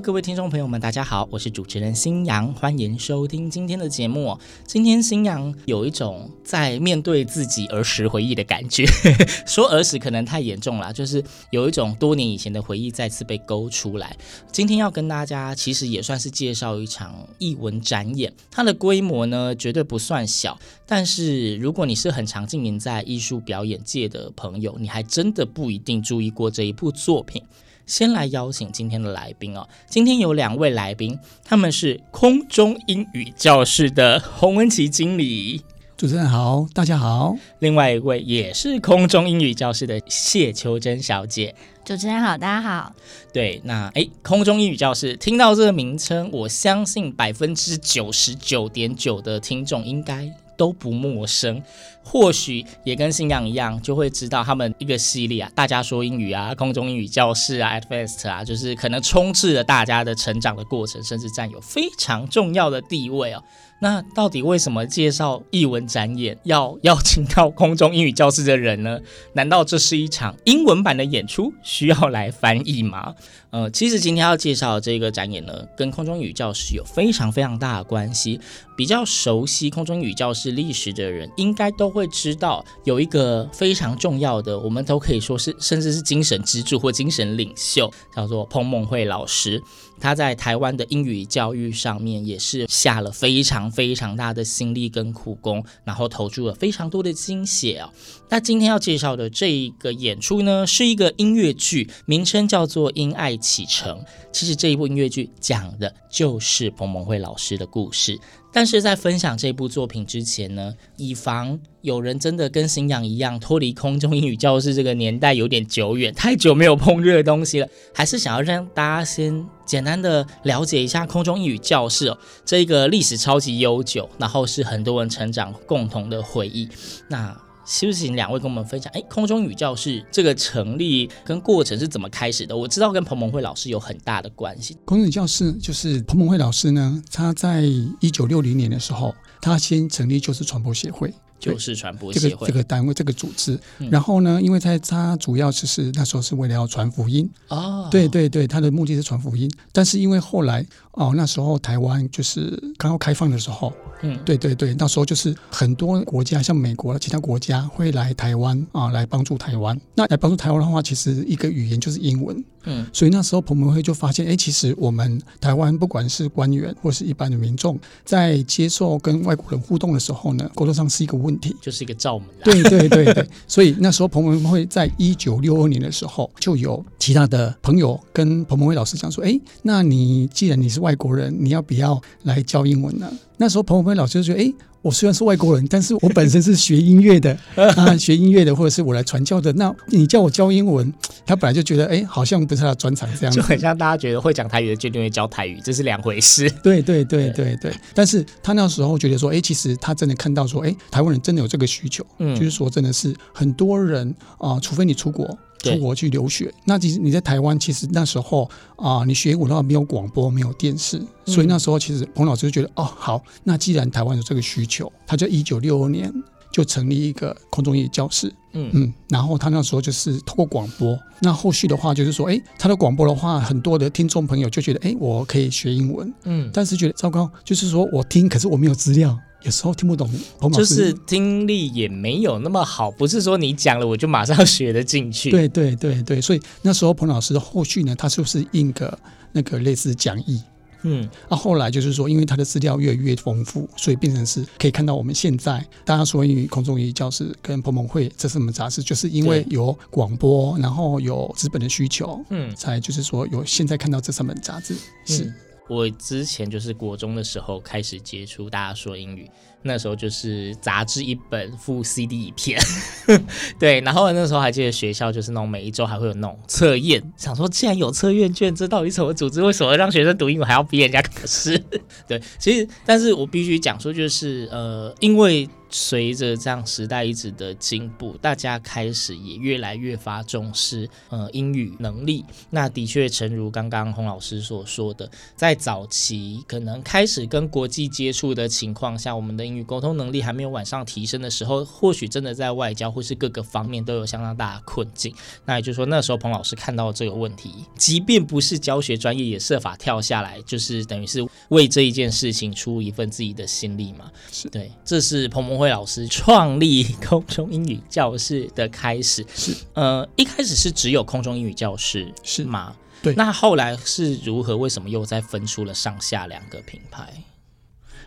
各位听众朋友们，大家好，我是主持人新阳，欢迎收听今天的节目。今天新阳有一种在面对自己儿时回忆的感觉，说儿时可能太严重了，就是有一种多年以前的回忆再次被勾出来。今天要跟大家，其实也算是介绍一场艺文展演，它的规模呢绝对不算小，但是如果你是很常经营在艺术表演界的朋友，你还真的不一定注意过这一部作品。先来邀请今天的来宾哦，今天有两位来宾，他们是空中英语教室的洪文琪经理，主持人好，大家好。另外一位也是空中英语教室的谢秋珍小姐，主持人好，大家好。对，那诶，空中英语教室听到这个名称，我相信百分之九十九点九的听众应该都不陌生。或许也跟信仰一样，就会知道他们一个系列啊，大家说英语啊，空中英语教室啊，@fest 啊，就是可能充斥了大家的成长的过程，甚至占有非常重要的地位哦。那到底为什么介绍译文展演要邀请到空中英语教室的人呢？难道这是一场英文版的演出，需要来翻译吗？呃，其实今天要介绍的这个展演呢，跟空中英语教室有非常非常大的关系。比较熟悉空中英语教室历史的人，应该都会知道有一个非常重要的，我们都可以说是甚至是精神支柱或精神领袖，叫做彭蒙惠老师。他在台湾的英语教育上面也是下了非常非常大的心力跟苦功，然后投注了非常多的心血啊。那今天要介绍的这一个演出呢，是一个音乐剧，名称叫做《因爱启程》。其实这一部音乐剧讲的就是彭蒙惠老师的故事。但是在分享这部作品之前呢，以防有人真的跟星洋一样脱离空中英语教室这个年代有点久远，太久没有碰这个东西了，还是想要让大家先简单的了解一下空中英语教室哦，这个历史超级悠久，然后是很多人成长共同的回忆。那是不是请两位跟我们分享？哎，空中英语教室这个成立跟过程是怎么开始的？我知道跟彭蒙慧老师有很大的关系。空中英语教室就是彭蒙慧老师呢，他在一九六零年的时候，他先成立就是传播协会。就是传播协会这个这个单位这个组织，嗯、然后呢，因为在他主要就是那时候是为了要传福音哦，对对对，他的目的是传福音，但是因为后来哦那时候台湾就是刚刚开放的时候，嗯，对对对，那时候就是很多国家像美国其他国家会来台湾啊来帮助台湾，那来帮助台湾的话，其实一个语言就是英文。嗯，所以那时候彭文辉就发现，哎，其实我们台湾不管是官员或是一般的民众，在接受跟外国人互动的时候呢，沟通上是一个问题，就是一个罩门。对对对对，所以那时候彭文辉在一九六二年的时候，就有其他的朋友跟彭文辉老师讲说，哎，那你既然你是外国人，你要不要来教英文呢？那时候彭蒙惠老师就觉得，哎。我虽然是外国人，但是我本身是学音乐的 啊，学音乐的，或者是我来传教的。那你叫我教英文，他本来就觉得，哎、欸，好像不是他的专长，这样就很像大家觉得会讲台语的就定会教台语，这是两回事。对对对对对。但是他那时候觉得说，哎、欸，其实他真的看到说，哎、欸，台湾人真的有这个需求，嗯，就是说真的是很多人啊、呃，除非你出国。出国去留学，那其实你在台湾，其实那时候啊、呃，你学英文的话没有广播，没有电视，嗯、所以那时候其实彭老师就觉得，哦，好，那既然台湾有这个需求，他就一九六二年就成立一个空中英语教室，嗯嗯，然后他那时候就是透过广播，那后续的话就是说，哎，他的广播的话，很多的听众朋友就觉得，哎，我可以学英文，嗯，但是觉得糟糕，就是说我听，可是我没有资料。有时候听不懂，就是听力也没有那么好，不是说你讲了我就马上学得进去。对对对对，所以那时候彭老师的后续呢，他是不是印个那个类似讲义？嗯，那、啊、后来就是说，因为他的资料越来越丰富，所以变成是可以看到我们现在大家说英语空中英语教室跟彭彭会这是什么杂志，就是因为有广播，然后有资本的需求，嗯，才就是说有现在看到这三本杂志是。嗯我之前就是国中的时候开始接触大家说英语，那时候就是杂志一本附 CD 一片，对，然后那时候还记得学校就是那种每一周还会有那种测验，想说既然有测验卷，这到底怎么组织？为什么让学生读英语还要逼人家考试？对，其实但是我必须讲说，就是呃，因为。随着这样时代一直的进步，大家开始也越来越发重视呃英语能力。那的确，诚如刚刚洪老师所说的，在早期可能开始跟国际接触的情况下，我们的英语沟通能力还没有往上提升的时候，或许真的在外交或是各个方面都有相当大的困境。那也就是说，那时候彭老师看到这个问题，即便不是教学专业，也设法跳下来，就是等于是为这一件事情出一份自己的心力嘛。是对，这是彭彭。会老师创立空中英语教室的开始是，呃，一开始是只有空中英语教室是吗？对，那后来是如何？为什么又再分出了上下两个品牌？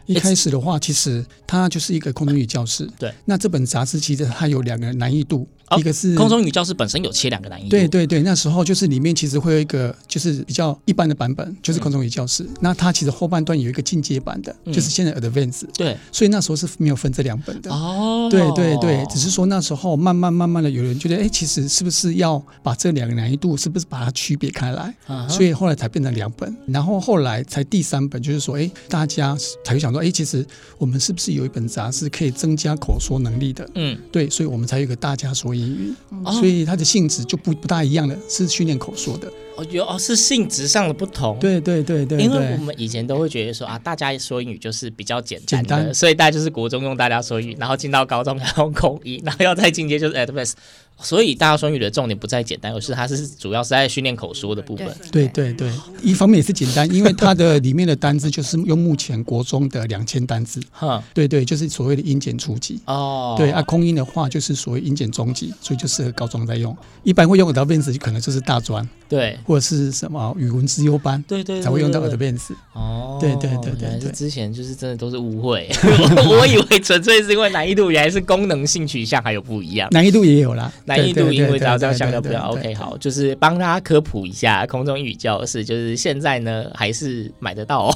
一开始的话，其实它就是一个空中英语教室。对，那这本杂志其实它有两个难易度。一个是空中英语教室本身有切两个难易度，对对对，那时候就是里面其实会有一个就是比较一般的版本，就是空中英语教室。那它其实后半段有一个进阶版的，就是现在 Advance。对，所以那时候是没有分这两本的。哦，对对对，只是说那时候慢慢慢慢的有人觉得，哎，其实是不是要把这两个难易度是不是把它区别开来？所以后来才变成两本，然后后来才第三本，就是说，哎，大家才会想说，哎，其实我们是不是有一本杂志可以增加口说能力的？嗯，对，所以我们才有一个大家说英语，所以它的性质就不不大一样了，是训练口说的。哦，有哦，是性质上的不同。对对对对，因为我们以前都会觉得说啊，大家说英语就是比较简单，简单，所以大家就是国中用大家说英语，然后进到高中 要用口译，然后要再进阶就是 Advanced。所以大家说英语的重点不在简单，而是它是主要是在训练口说的部分。对对对，一方面也是简单，因为它的里面的单字就是用目前国中的两千单字。哈，对对，就是所谓的英检初级。哦，对啊，空音的话就是所谓英检中级，所以就适合高中在用。一般会用到 Advanced 可能就是大专，对，或者是什么语文资优班，对对，才会用到 Advanced。哦，对对对对对，之前就是真的都是误会，我 我以为纯粹是因为难易度，原来是功能性取向还有不一样，难易度也有啦。难易度因为大家这样想就比较 OK 好，就是帮大家科普一下空中英语教室，就是现在呢还是买得到。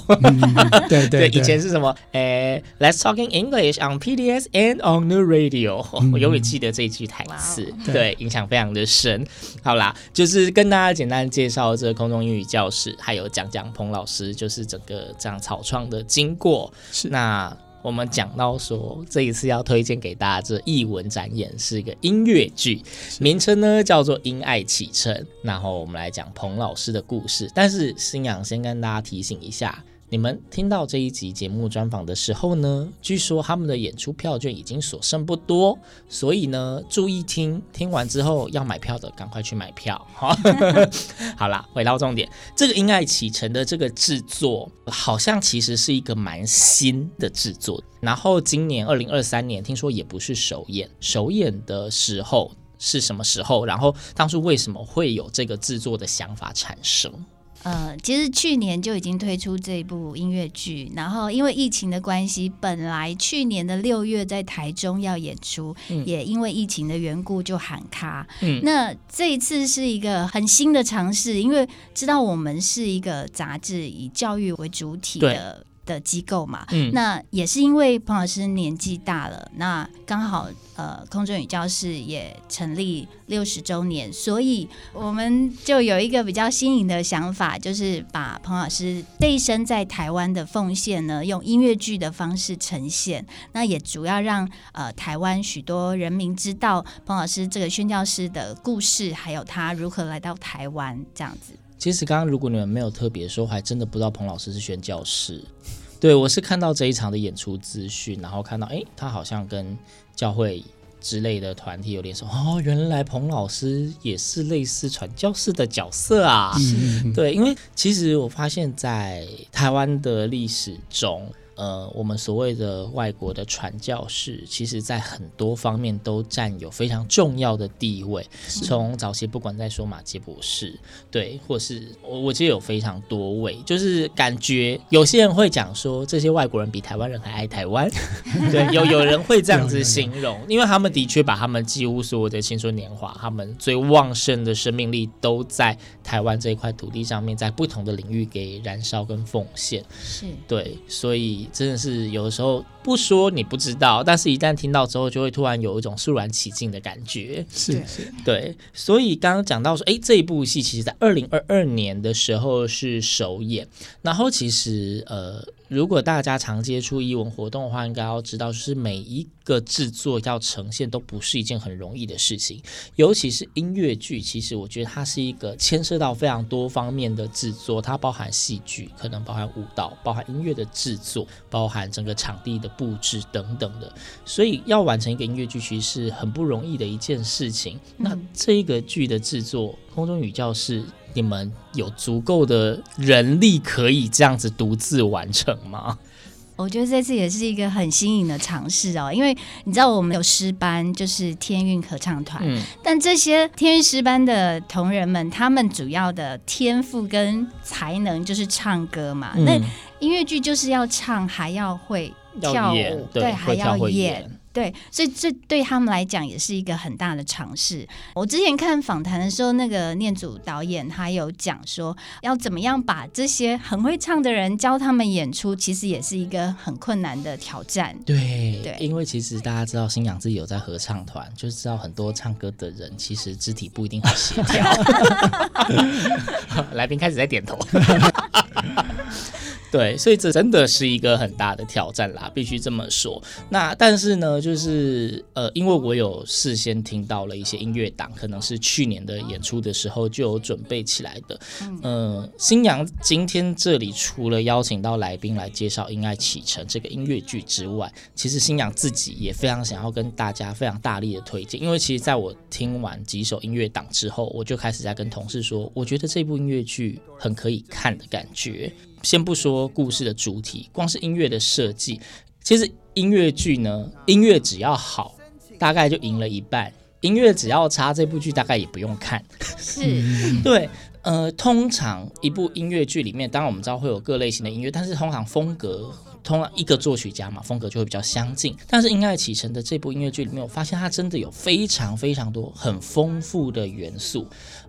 对 对，以前是什么？诶，Let's talking English on PDS and on the radio。我永远记得这一句台词，对，影响非常的深。好啦，就是跟大家简单介绍这个空中英语教室，还有讲讲彭老师就是整个这样草创的经过。是那。我们讲到说，这一次要推荐给大家这译文展演是一个音乐剧，名称呢叫做《因爱启程》。然后我们来讲彭老师的故事。但是新阳先跟大家提醒一下。你们听到这一集节目专访的时候呢，据说他们的演出票券已经所剩不多，所以呢，注意听，听完之后要买票的赶快去买票。好啦，回到重点，这个《因爱启程》的这个制作，好像其实是一个蛮新的制作。然后今年二零二三年，听说也不是首演，首演的时候是什么时候？然后当初为什么会有这个制作的想法产生？呃，其实去年就已经推出这部音乐剧，然后因为疫情的关系，本来去年的六月在台中要演出，嗯、也因为疫情的缘故就喊卡。嗯，那这一次是一个很新的尝试，因为知道我们是一个杂志以教育为主体的。的机构嘛，嗯，那也是因为彭老师年纪大了，那刚好呃，空中英语教室也成立六十周年，所以我们就有一个比较新颖的想法，就是把彭老师这一生在台湾的奉献呢，用音乐剧的方式呈现。那也主要让呃台湾许多人民知道彭老师这个宣教师的故事，还有他如何来到台湾这样子。其实刚刚如果你们没有特别说，还真的不知道彭老师是宣教士。对，我是看到这一场的演出资讯，然后看到，哎，他好像跟教会之类的团体有点说，哦，原来彭老师也是类似传教士的角色啊。嗯、对，因为其实我发现，在台湾的历史中，呃，我们所谓的外国的传教士，其实在很多方面都占有非常重要的地位。从早期不管在说马杰博士，对，或是我我记得有非常多位，就是感觉有些人会讲说，这些外国人比台湾人还爱台湾。对，有有人会这样子形容，因为他们的确把他们几乎所有的青春年华，他们最旺盛的生命力都在台湾这一块土地上面，在不同的领域给燃烧跟奉献。是对，所以真的是有的时候不说你不知道，但是一旦听到之后，就会突然有一种肃然起敬的感觉。是是，对。所以刚刚讲到说，哎，这一部戏其实在二零二二年的时候是首演，然后其实呃。如果大家常接触艺文活动的话，应该要知道，就是每一个制作要呈现都不是一件很容易的事情，尤其是音乐剧。其实我觉得它是一个牵涉到非常多方面的制作，它包含戏剧，可能包含舞蹈，包含音乐的制作，包含整个场地的布置等等的。所以要完成一个音乐剧，其实是很不容易的一件事情。那这个剧的制作，空中语教室。你们有足够的人力可以这样子独自完成吗？我觉得这次也是一个很新颖的尝试哦，因为你知道我们有诗班，就是天韵合唱团，嗯，但这些天韵诗班的同仁们，他们主要的天赋跟才能就是唱歌嘛。嗯、那音乐剧就是要唱，还要会跳舞，对，还要演。对，所以这对他们来讲也是一个很大的尝试。我之前看访谈的时候，那个念祖导演他有讲说，要怎么样把这些很会唱的人教他们演出，其实也是一个很困难的挑战。对对，因为其实大家知道，星洋自己有在合唱团，就知道很多唱歌的人其实肢体不一定很协调。来宾开始在点头。对，所以这真的是一个很大的挑战啦，必须这么说。那但是呢，就是呃，因为我有事先听到了一些音乐档，可能是去年的演出的时候就有准备起来的。嗯、呃，星洋今天这里除了邀请到来宾来介绍《因爱启程》这个音乐剧之外，其实新娘自己也非常想要跟大家非常大力的推荐，因为其实在我听完几首音乐档之后，我就开始在跟同事说，我觉得这部音乐剧很可以看的感觉。先不说故事的主体，光是音乐的设计，其实音乐剧呢，音乐只要好，大概就赢了一半；音乐只要差，这部剧大概也不用看。是，对，呃，通常一部音乐剧里面，当然我们知道会有各类型的音乐，但是通常风格，通常一个作曲家嘛，风格就会比较相近。但是《因爱启程》的这部音乐剧里面，我发现它真的有非常非常多很丰富的元素。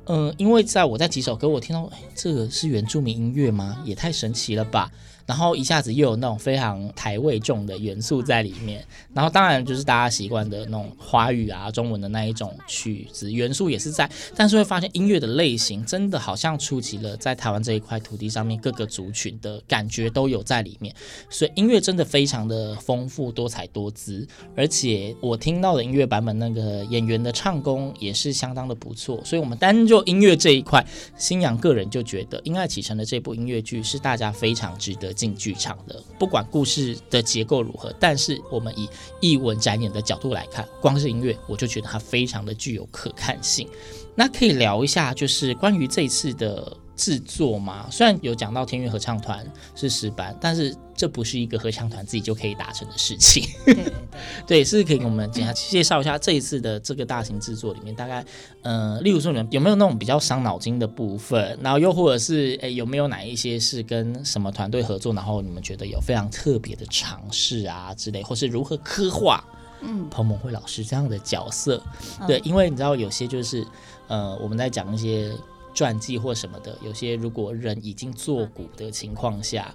嗯，因为在我在几首歌，我听到，哎，这个是原住民音乐吗？也太神奇了吧！然后一下子又有那种非常台味重的元素在里面，然后当然就是大家习惯的那种华语啊、中文的那一种曲子元素也是在，但是会发现音乐的类型真的好像触及了在台湾这一块土地上面各个族群的感觉都有在里面，所以音乐真的非常的丰富多彩多姿，而且我听到的音乐版本那个演员的唱功也是相当的不错，所以我们单就音乐这一块，新阳个人就觉得《因爱启程》的这部音乐剧是大家非常值得进剧场的，不管故事的结构如何，但是我们以译文展演的角度来看，光是音乐我就觉得它非常的具有可看性。那可以聊一下，就是关于这次的。制作嘛，虽然有讲到天韵合唱团是十班，但是这不是一个合唱团自己就可以达成的事情。对，对，对，对，是可以给我们简单介绍一下这一次的这个大型制作里面，大概呃，例如说你们有没有那种比较伤脑筋的部分，然后又或者是诶有没有哪一些是跟什么团队合作，然后你们觉得有非常特别的尝试啊之类，或是如何刻画嗯彭蒙慧老师这样的角色？嗯、对，因为你知道有些就是呃我们在讲一些。传记或什么的，有些如果人已经作古的情况下，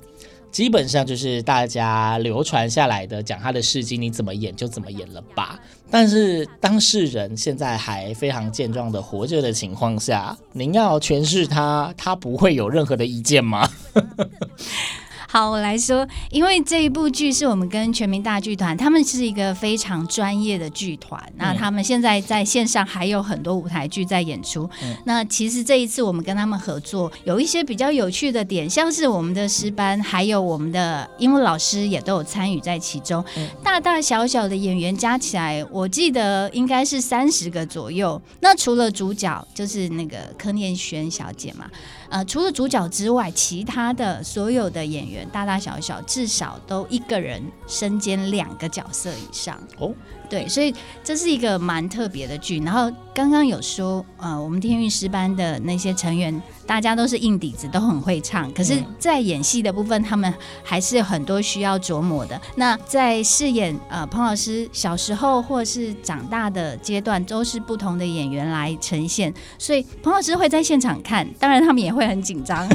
基本上就是大家流传下来的讲他的事迹，你怎么演就怎么演了吧。但是当事人现在还非常健壮的活着的情况下，您要诠释他，他不会有任何的意见吗？好，我来说，因为这一部剧是我们跟全民大剧团，他们是一个非常专业的剧团。嗯、那他们现在在线上还有很多舞台剧在演出。嗯、那其实这一次我们跟他们合作，有一些比较有趣的点，像是我们的师班，还有我们的英文老师也都有参与在其中。嗯、大大小小的演员加起来，我记得应该是三十个左右。那除了主角就是那个柯念轩小姐嘛。呃，除了主角之外，其他的所有的演员大大小小至少都一个人身兼两个角色以上哦。对，所以这是一个蛮特别的剧。然后刚刚有说，呃，我们天韵师班的那些成员，大家都是硬底子，都很会唱。可是，在演戏的部分，他们还是有很多需要琢磨的。那在饰演呃彭老师小时候或是长大的阶段，都是不同的演员来呈现。所以彭老师会在现场看，当然他们也会很紧张。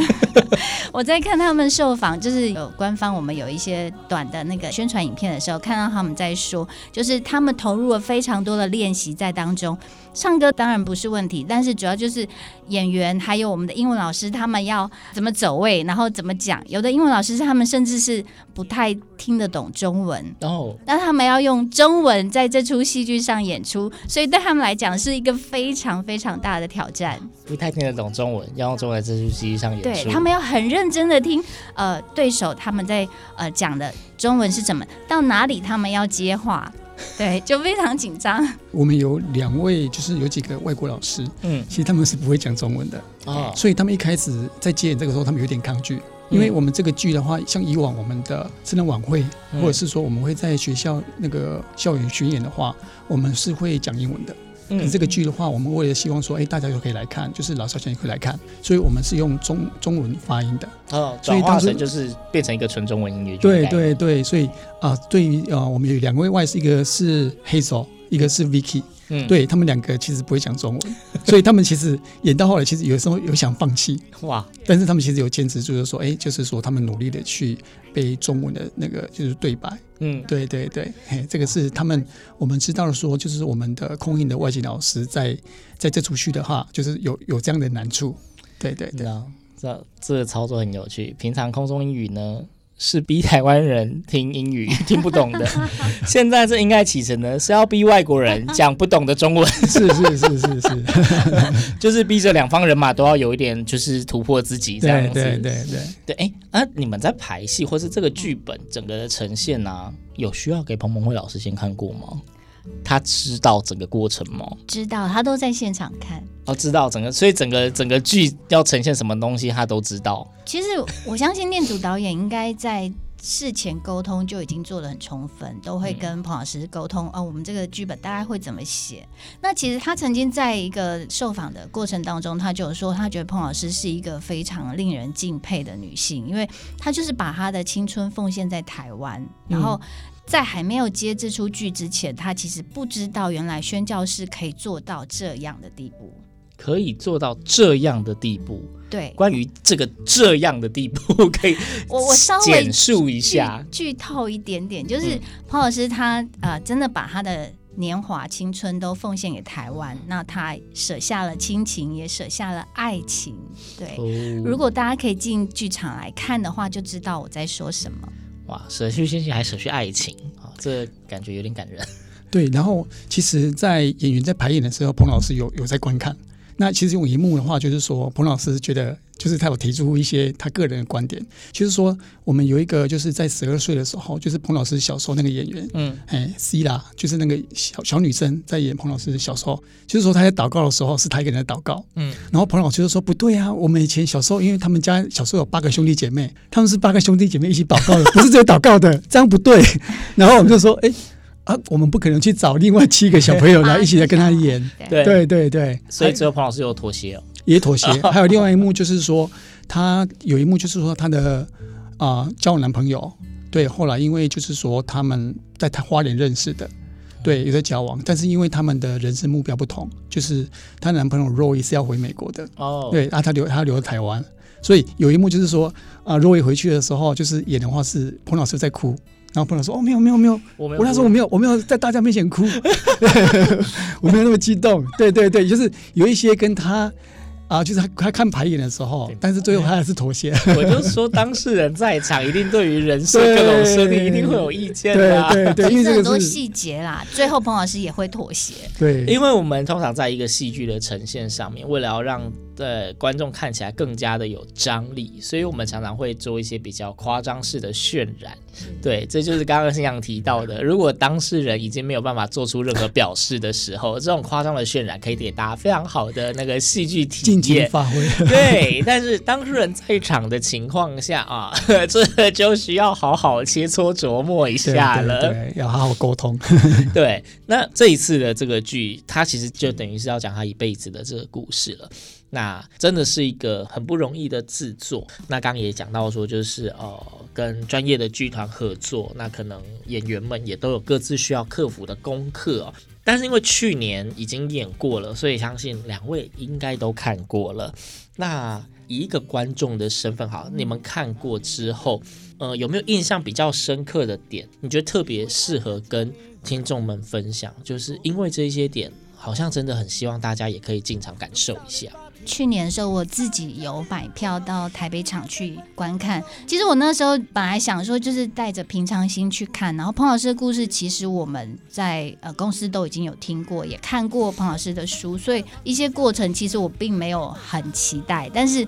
我在看他们受访，就是有官方我们有一些短的那个宣传影片的时候，看到他们在说，就是他们。投入了非常多的练习在当中，唱歌当然不是问题，但是主要就是演员还有我们的英文老师，他们要怎么走位，然后怎么讲。有的英文老师他们甚至是不太听得懂中文哦，那他们要用中文在这出戏剧上演出，所以对他们来讲是一个非常非常大的挑战。不太听得懂中文，要用中文在这出戏剧上演出，对他们要很认真的听呃对手他们在呃讲的中文是怎么，到哪里他们要接话。对，就非常紧张。我们有两位，就是有几个外国老师，嗯，其实他们是不会讲中文的啊，所以他们一开始在接演这个时候，他们有点抗拒，因为我们这个剧的话，像以往我们的圣诞晚会，或者是说我们会在学校那个校园巡演的话，我们是会讲英文的。可是这个剧的话，我们为了希望说，哎，大家都可以来看，就是老少咸宜可以来看，所以我们是用中中文发音的。哦，所以当时就是变成一个纯中文音乐剧。对对对，所以啊、呃，对于啊、呃，我们有两位外是，一个是 Hazel，一个是 Vicky。嗯，对他们两个其实不会讲中文，所以他们其实演到后来，其实有时候有想放弃。哇，但是他们其实有坚持，就是说，哎，就是说他们努力的去背中文的那个就是对白，嗯，对对对，嘿，这个是他们我们知道的说，就是我们的空印的外籍老师在在这出戏的话，就是有有这样的难处，对对对，这这个操作很有趣，平常空中英语呢？是逼台湾人听英语 听不懂的，现在这应该启程呢，是要逼外国人 讲不懂的中文，是是是是是，就是逼着两方人马都要有一点就是突破自己这样子。对对对对对，哎，啊，你们在排戏或是这个剧本整个的呈现啊，有需要给彭彭辉老师先看过吗？他知道整个过程吗？知道，他都在现场看。哦，知道整个，所以整个整个剧要呈现什么东西，他都知道。其实我相信念祖导演应该在事前沟通就已经做的很充分，都会跟彭老师沟通。哦，我们这个剧本大概会怎么写？那其实他曾经在一个受访的过程当中，他就有说，他觉得彭老师是一个非常令人敬佩的女性，因为她就是把她的青春奉献在台湾，然后。在还没有接这出剧之前，他其实不知道原来宣教士可以做到这样的地步，可以做到这样的地步。对，关于这个这样的地步，可以我我稍微简述一下，剧透一点点，就是彭老师他呃真的把他的年华青春都奉献给台湾，那他舍下了亲情，也舍下了爱情。对，哦、如果大家可以进剧场来看的话，就知道我在说什么。哇，舍去亲情还舍去爱情啊，这感觉有点感人。对，然后其实，在演员在排演的时候，彭老师有有在观看。那其实用一幕的话，就是说，彭老师觉得。就是他有提出一些他个人的观点，就是说我们有一个就是在十二岁的时候，就是彭老师小时候那个演员，嗯，哎，C 啦，就是那个小小女生在演彭老师的小时候，就是说她在祷告的时候是她一个人在祷告，嗯，然后彭老师就说不对啊，我们以前小时候，因为他们家小时候有八个兄弟姐妹，他们是八个兄弟姐妹一起祷告的，不是只有祷告的，这样不对。然后我们就说，哎、欸。啊，我们不可能去找另外七个小朋友来 一起来跟他演，对对。对对，所以只有彭老师有妥协哦，也妥协。还有另外一幕就是说，他有一幕就是说他的啊、呃、交往男朋友，对，后来因为就是说他们在他花莲认识的，对，有在交往，但是因为他们的人生目标不同，就是她男朋友 Roy 是要回美国的哦，对，啊他留他留在台湾，所以有一幕就是说啊 Roy 回去的时候，就是演的话是彭老师在哭。然后朋友说：“哦，没有，没有，没有。我”我那时候我没有，我没有在大家面前哭，我没有那么激动。对对对，就是有一些跟他啊，就是他他看排演的时候，但是最后他还是妥协。我就说，当事人在场，一定对于人设各种设定一定会有意见的、啊。对对对，因为这个很多细节啦，最后彭老师也会妥协。对，因为我们通常在一个戏剧的呈现上面，为了要让的观众看起来更加的有张力，所以我们常常会做一些比较夸张式的渲染。对，这就是刚刚新阳提到的，如果当事人已经没有办法做出任何表示的时候，这种夸张的渲染可以给大家非常好的那个戏剧体验，尽情发挥。对，但是当事人在场的情况下啊，这就需要好好切磋琢磨一下了，对，对，对，要好好沟通。对，那这一次的这个剧，它其实就等于是要讲他一辈子的这个故事了。那真的是一个很不容易的制作。那刚刚也讲到说，就是呃，跟专业的剧团合作，那可能演员们也都有各自需要克服的功课哦。但是因为去年已经演过了，所以相信两位应该都看过了。那以一个观众的身份，好，你们看过之后，呃，有没有印象比较深刻的点？你觉得特别适合跟听众们分享？就是因为这些点，好像真的很希望大家也可以进场感受一下。去年的时候，我自己有买票到台北场去观看。其实我那时候本来想说，就是带着平常心去看。然后彭老师的故事，其实我们在呃公司都已经有听过，也看过彭老师的书，所以一些过程其实我并没有很期待。但是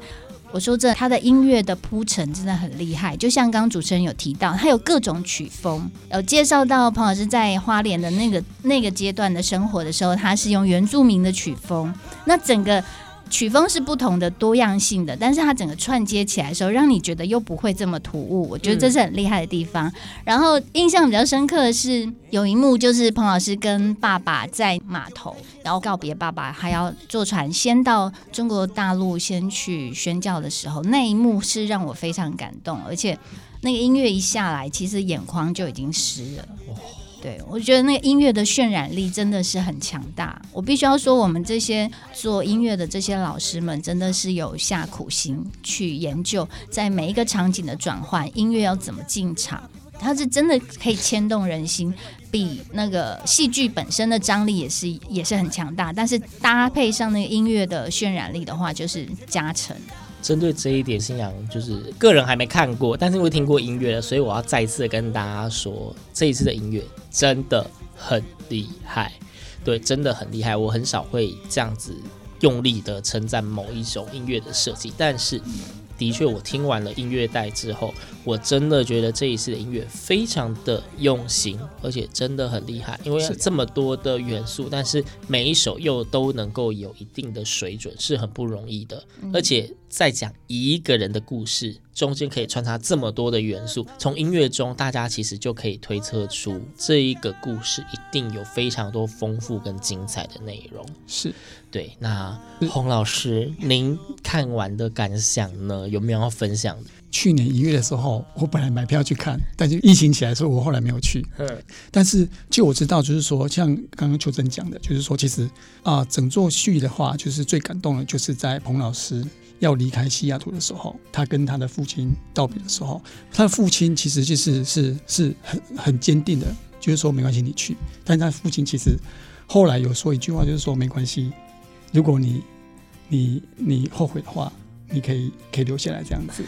我说这他的音乐的铺陈真的很厉害，就像刚刚主持人有提到，他有各种曲风，有介绍到彭老师在花莲的那个那个阶段的生活的时候，他是用原住民的曲风，那整个。曲风是不同的、多样性的，但是它整个串接起来的时候，让你觉得又不会这么突兀。我觉得这是很厉害的地方。嗯、然后印象比较深刻的是，有一幕就是彭老师跟爸爸在码头，然后告别爸爸，还要坐船先到中国大陆先去宣教的时候，那一幕是让我非常感动，而且那个音乐一下来，其实眼眶就已经湿了。对，我觉得那个音乐的渲染力真的是很强大。我必须要说，我们这些做音乐的这些老师们，真的是有下苦心去研究，在每一个场景的转换，音乐要怎么进场，它是真的可以牵动人心，比那个戏剧本身的张力也是也是很强大。但是搭配上那个音乐的渲染力的话，就是加成。针对这一点，新阳就是个人还没看过，但是因为听过音乐了，所以我要再次跟大家说，这一次的音乐真的很厉害，对，真的很厉害。我很少会这样子用力的称赞某一种音乐的设计，但是。的确，我听完了音乐带之后，我真的觉得这一次的音乐非常的用心，而且真的很厉害。因为这么多的元素，但是每一首又都能够有一定的水准，是很不容易的。而且在讲一个人的故事，中间可以穿插这么多的元素，从音乐中大家其实就可以推测出这一个故事一定有非常多丰富跟精彩的内容。是。对，那洪老师，您看完的感想呢？有没有要分享的？去年一月的时候，我本来买票去看，但是疫情起来的时候，我后来没有去。嗯，但是就我知道，就是说，像刚刚秋真讲的，就是说，其实啊、呃，整座戏的话，就是最感动的，就是在彭老师要离开西雅图的时候，他跟他的父亲道别的时候，他的父亲其实就是是是很很坚定的，就是说没关系，你去。但是他父亲其实后来有说一句话，就是说没关系。如果你你你后悔的话，你可以可以留下来这样子，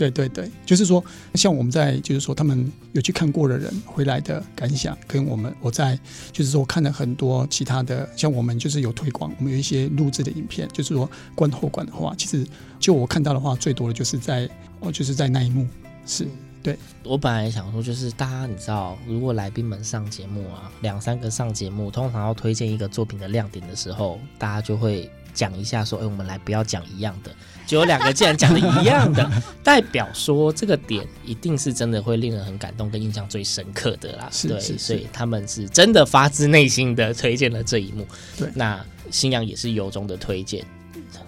对对对，就是说，像我们在就是说他们有去看过的人回来的感想，跟我们我在就是说看了很多其他的，像我们就是有推广，我们有一些录制的影片，就是说观后感的话，其实就我看到的话，最多的就是在哦就是在那一幕是。对，我本来想说，就是大家你知道，如果来宾们上节目啊，两三个上节目，通常要推荐一个作品的亮点的时候，大家就会讲一下说，哎，我们来不要讲一样的，就有两个竟然讲的一样的，代表说这个点一定是真的会令人很感动跟印象最深刻的啦。是对，是是所以他们是真的发自内心的推荐了这一幕。对，那新阳也是由衷的推荐。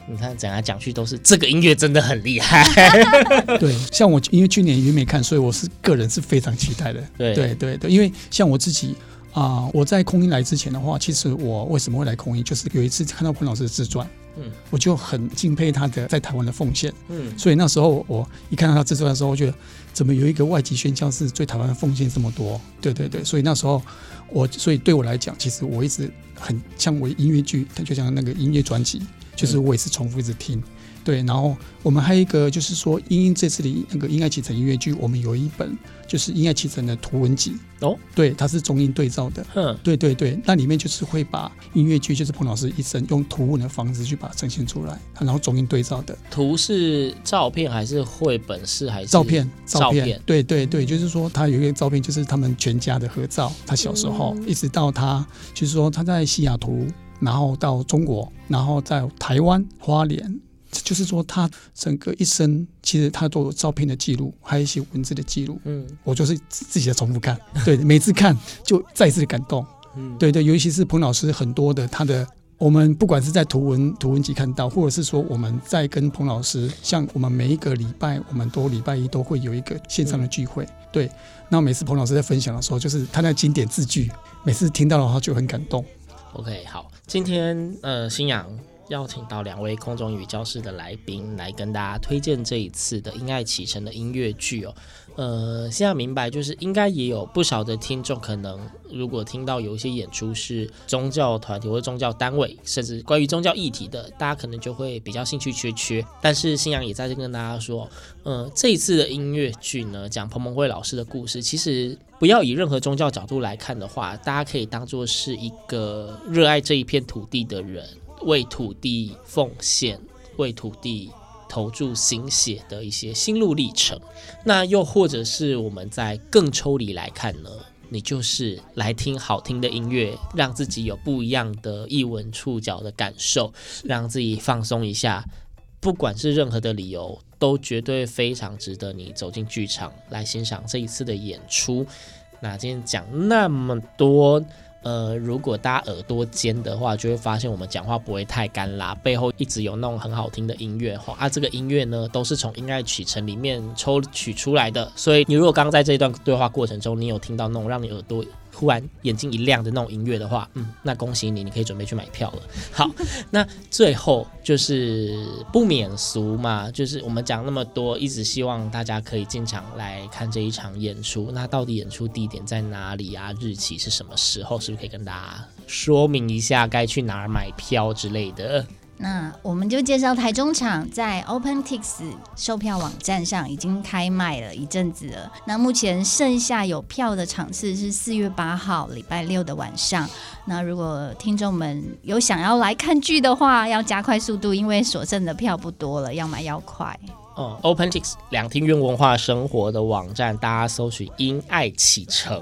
你看，讲来讲去都是这个音乐真的很厉害。对，像我因为去年也没看，所以我是个人是非常期待的。对对对对，因为像我自己啊、呃，我在空音来之前的话，其实我为什么会来空音，就是有一次看到彭老师的自传，嗯，我就很敬佩他的在台湾的奉献，嗯，所以那时候我一看到他自传的时候，我觉得怎么有一个外籍宣教士对台湾的奉献这么多？对对对，所以那时候我，所以对我来讲，其实我一直很像我音乐剧，他就像那个音乐专辑。就是我也是重复一直听，对，然后我们还有一个就是说，英英这次的那个《音爱启程》音乐剧，我们有一本就是《音爱启程》的图文集。哦，对，它是中英对照的，嗯，对对对，那里面就是会把音乐剧，就是彭老师一生用图文的方式去把它呈现出来，然后中英对照的。图是照片还是绘本是还是照片？照片，照片？对对对，就是说他有一个照片，就是他们全家的合照，他小时候、嗯、一直到他，就是说他在西雅图，然后到中国，然后在台湾花莲。就是说，他整个一生其实他都有照片的记录，还有一些文字的记录。嗯，我就是自己在重复看，对，每次看就再一次的感动。嗯，对对，尤其是彭老师很多的他的，我们不管是在图文图文集看到，或者是说我们在跟彭老师，像我们每一个礼拜，我们都礼拜一都会有一个线上的聚会。嗯、对，那每次彭老师在分享的时候，就是他那经典字句，每次听到的话就很感动。OK，好，今天呃，新阳。邀请到两位空中语教室的来宾来跟大家推荐这一次的《因爱启程》的音乐剧哦。呃，现在明白就是应该也有不少的听众，可能如果听到有一些演出是宗教团体或宗教单位，甚至关于宗教议题的，大家可能就会比较兴趣缺缺。但是新阳也在这跟大家说，呃，这一次的音乐剧呢，讲彭蒙慧老师的故事，其实不要以任何宗教角度来看的话，大家可以当做是一个热爱这一片土地的人。为土地奉献，为土地投注心血的一些心路历程。那又或者是我们在更抽离来看呢？你就是来听好听的音乐，让自己有不一样的艺文触角的感受，让自己放松一下。不管是任何的理由，都绝对非常值得你走进剧场来欣赏这一次的演出。那今天讲那么多。呃，如果大家耳朵尖的话，就会发现我们讲话不会太干啦，背后一直有那种很好听的音乐哈。啊，这个音乐呢，都是从《音乐启程》里面抽取出来的。所以，你如果刚刚在这一段对话过程中，你有听到那种让你耳朵突然眼睛一亮的那种音乐的话，嗯，那恭喜你，你可以准备去买票了。好，那最后就是不免俗嘛，就是我们讲那么多，一直希望大家可以进场来看这一场演出。那到底演出地点在哪里啊？日期是什么时候？是不是可以跟大家说明一下该去哪儿买票之类的？那我们就介绍台中场在 OpenTix 售票网站上已经开卖了一阵子了。那目前剩下有票的场次是四月八号礼拜六的晚上。那如果听众们有想要来看剧的话，要加快速度，因为所剩的票不多了，要买要快。哦，OpenTix 两厅院文化生活的网站，大家搜寻“因爱启程”，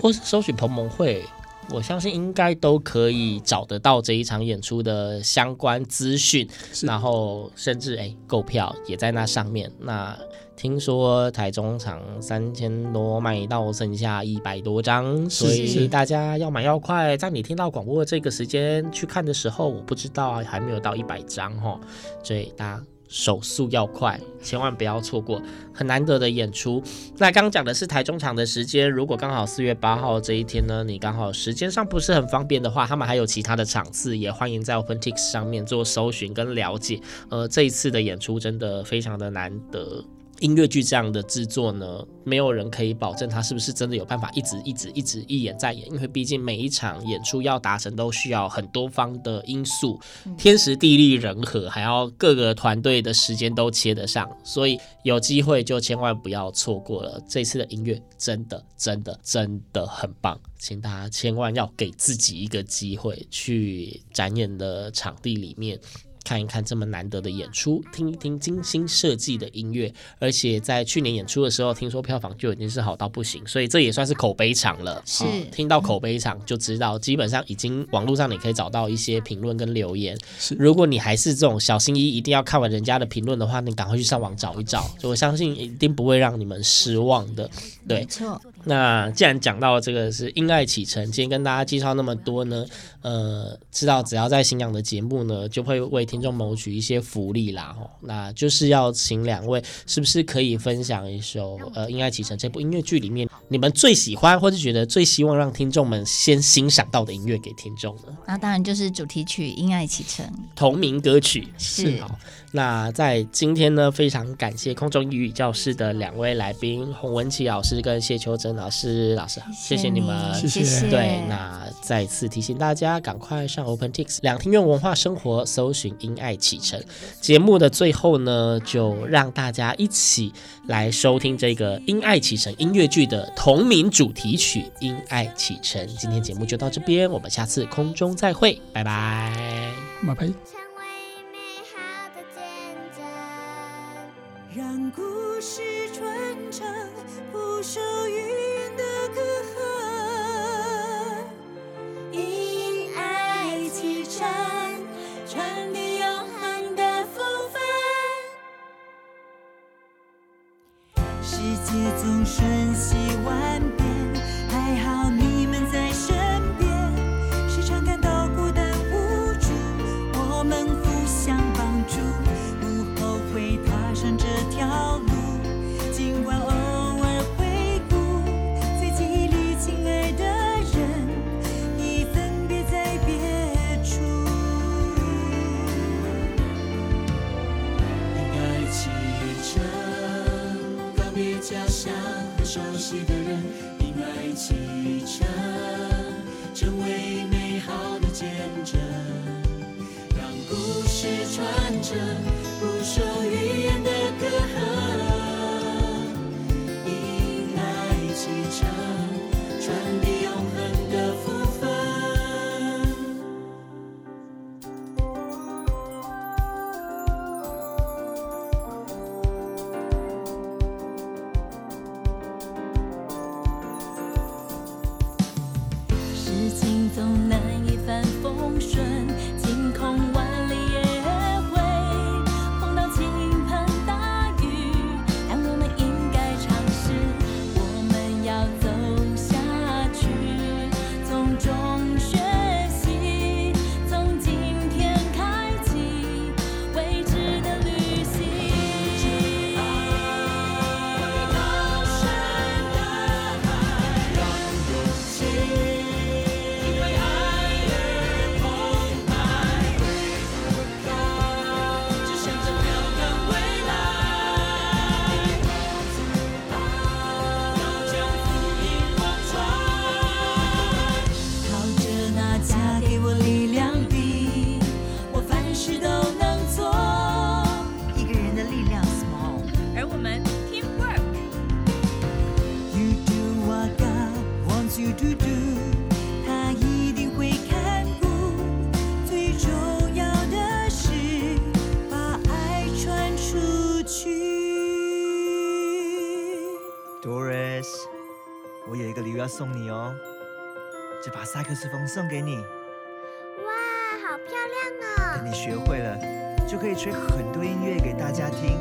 或是搜寻彭蒙惠。我相信应该都可以找得到这一场演出的相关资讯，然后甚至哎购票也在那上面。那听说台中场三千多卖到剩下一百多张，所以大家要买要快，在你听到广播的这个时间去看的时候，我不知道还没有到一百张哈，所以大家。手速要快，千万不要错过很难得的演出。那刚讲的是台中场的时间，如果刚好四月八号这一天呢，你刚好时间上不是很方便的话，他们还有其他的场次，也欢迎在 OpenTix 上面做搜寻跟了解。呃，这一次的演出真的非常的难得。音乐剧这样的制作呢，没有人可以保证它是不是真的有办法一直一直一直一演再演，因为毕竟每一场演出要达成都需要很多方的因素，天时地利人和，还要各个团队的时间都切得上，所以有机会就千万不要错过了。这次的音乐真的真的真的很棒，请大家千万要给自己一个机会去展演的场地里面。看一看这么难得的演出，听一听精心设计的音乐，而且在去年演出的时候，听说票房就已经是好到不行，所以这也算是口碑场了。是，嗯、听到口碑场就知道，基本上已经网络上你可以找到一些评论跟留言。是，如果你还是这种小心翼翼，一定要看完人家的评论的话，你赶快去上网找一找，我相信一定不会让你们失望的。对，没错。那既然讲到这个是因爱启程，今天跟大家介绍那么多呢，呃，知道只要在新阳的节目呢，就会为听众谋取一些福利啦，哦，那就是要请两位，是不是可以分享一首呃《因爱启程》这部音乐剧里面你们最喜欢或者觉得最希望让听众们先欣赏到的音乐给听众呢？那当然就是主题曲《因爱启程》同名歌曲，是好。那在今天呢，非常感谢空中英语教室的两位来宾洪文琪老师跟谢秋珍。老师、老师好，谢谢你们，谢谢。对，那再次提醒大家，赶快上 OpenTix 两厅院文化生活搜寻《因爱启程》节目的最后呢，就让大家一起来收听这个《因爱启程》音乐剧的同名主题曲《因爱启程》。今天节目就到这边，我们下次空中再会，拜拜，拜拜。送你哦，这把萨克斯风送给你。哇，好漂亮哦！等你学会了，就可以吹很多音乐给大家听。